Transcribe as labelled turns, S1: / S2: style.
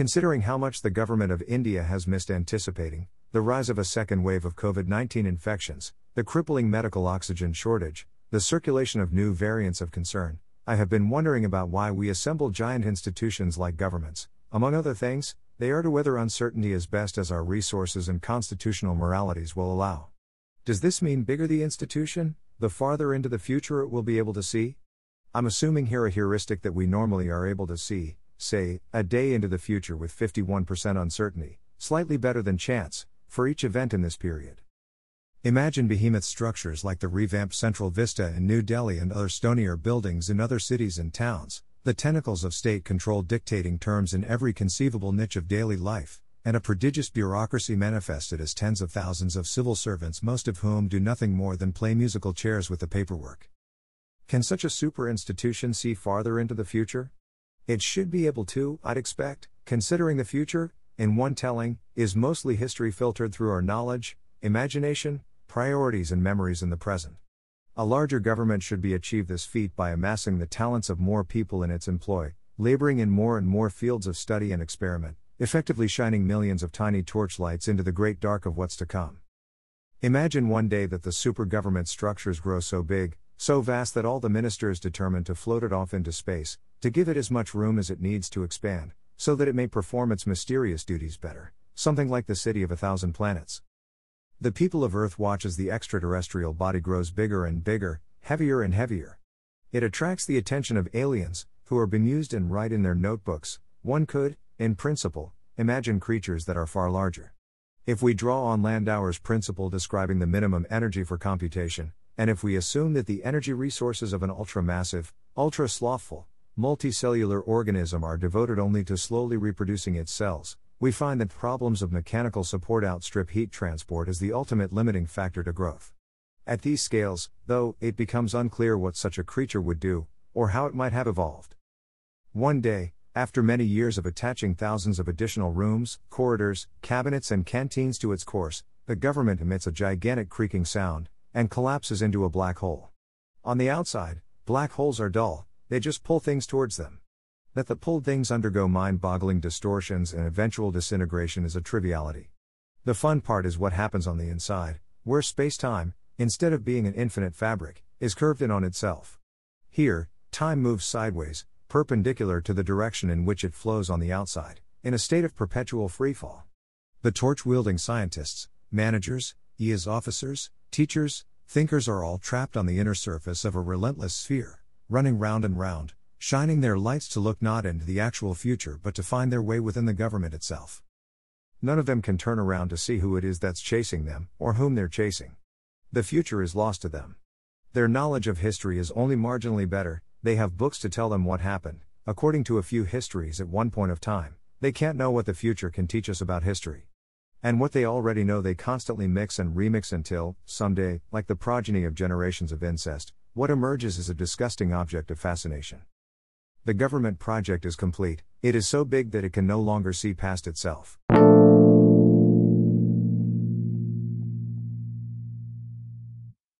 S1: Considering how much the government of India has missed anticipating, the rise of a second wave of COVID 19 infections, the crippling medical oxygen shortage, the circulation of new variants of concern, I have been wondering about why we assemble giant institutions like governments. Among other things, they are to weather uncertainty as best as our resources and constitutional moralities will allow. Does this mean bigger the institution, the farther into the future it will be able to see? I'm assuming here a heuristic that we normally are able to see, say, a day into the future with 51% uncertainty, slightly better than chance, for each event in this period. Imagine behemoth structures like the revamped Central Vista in New Delhi and other stonier buildings in other cities and towns, the tentacles of state control dictating terms in every conceivable niche of daily life, and a prodigious bureaucracy manifested as tens of thousands of civil servants, most of whom do nothing more than play musical chairs with the paperwork. Can such a super institution see farther into the future? It should be able to, I'd expect, considering the future, in one telling, is mostly history filtered through our knowledge, imagination, priorities, and memories in the present. A larger government should be achieve this feat by amassing the talents of more people in its employ, laboring in more and more fields of study and experiment, effectively shining millions of tiny torchlights into the great dark of what's to come. Imagine one day that the super government structures grow so big, so vast that all the ministers determined to float it off into space, to give it as much room as it needs to expand, so that it may perform its mysterious duties better, something like the city of a thousand planets. The people of Earth watch as the extraterrestrial body grows bigger and bigger, heavier and heavier. It attracts the attention of aliens, who are bemused and write in their notebooks. One could, in principle, imagine creatures that are far larger. If we draw on Landauer's principle describing the minimum energy for computation, and if we assume that the energy resources of an ultra-massive, ultra-slothful, multicellular organism are devoted only to slowly reproducing its cells, we find that problems of mechanical support outstrip heat transport as the ultimate limiting factor to growth. At these scales, though, it becomes unclear what such a creature would do, or how it might have evolved. One day, after many years of attaching thousands of additional rooms, corridors, cabinets, and canteens to its course, the government emits a gigantic creaking sound, and collapses into a black hole. On the outside, black holes are dull, they just pull things towards them. That the pulled things undergo mind boggling distortions and eventual disintegration is a triviality. The fun part is what happens on the inside, where space time, instead of being an infinite fabric, is curved in on itself. Here, time moves sideways, perpendicular to the direction in which it flows on the outside, in a state of perpetual freefall. The torch wielding scientists, managers, IAS officers, teachers, thinkers are all trapped on the inner surface of a relentless sphere, running round and round, shining their lights to look not into the actual future but to find their way within the government itself. None of them can turn around to see who it is that's chasing them, or whom they're chasing. The future is lost to them. Their knowledge of history is only marginally better, they have books to tell them what happened, according to a few histories at one point of time, they can't know what the future can teach us about history. And what they already know they constantly mix and remix until, someday, like the progeny of generations of incest, what emerges is a disgusting object of fascination. The government project is complete, it is so big that it can no longer see past itself.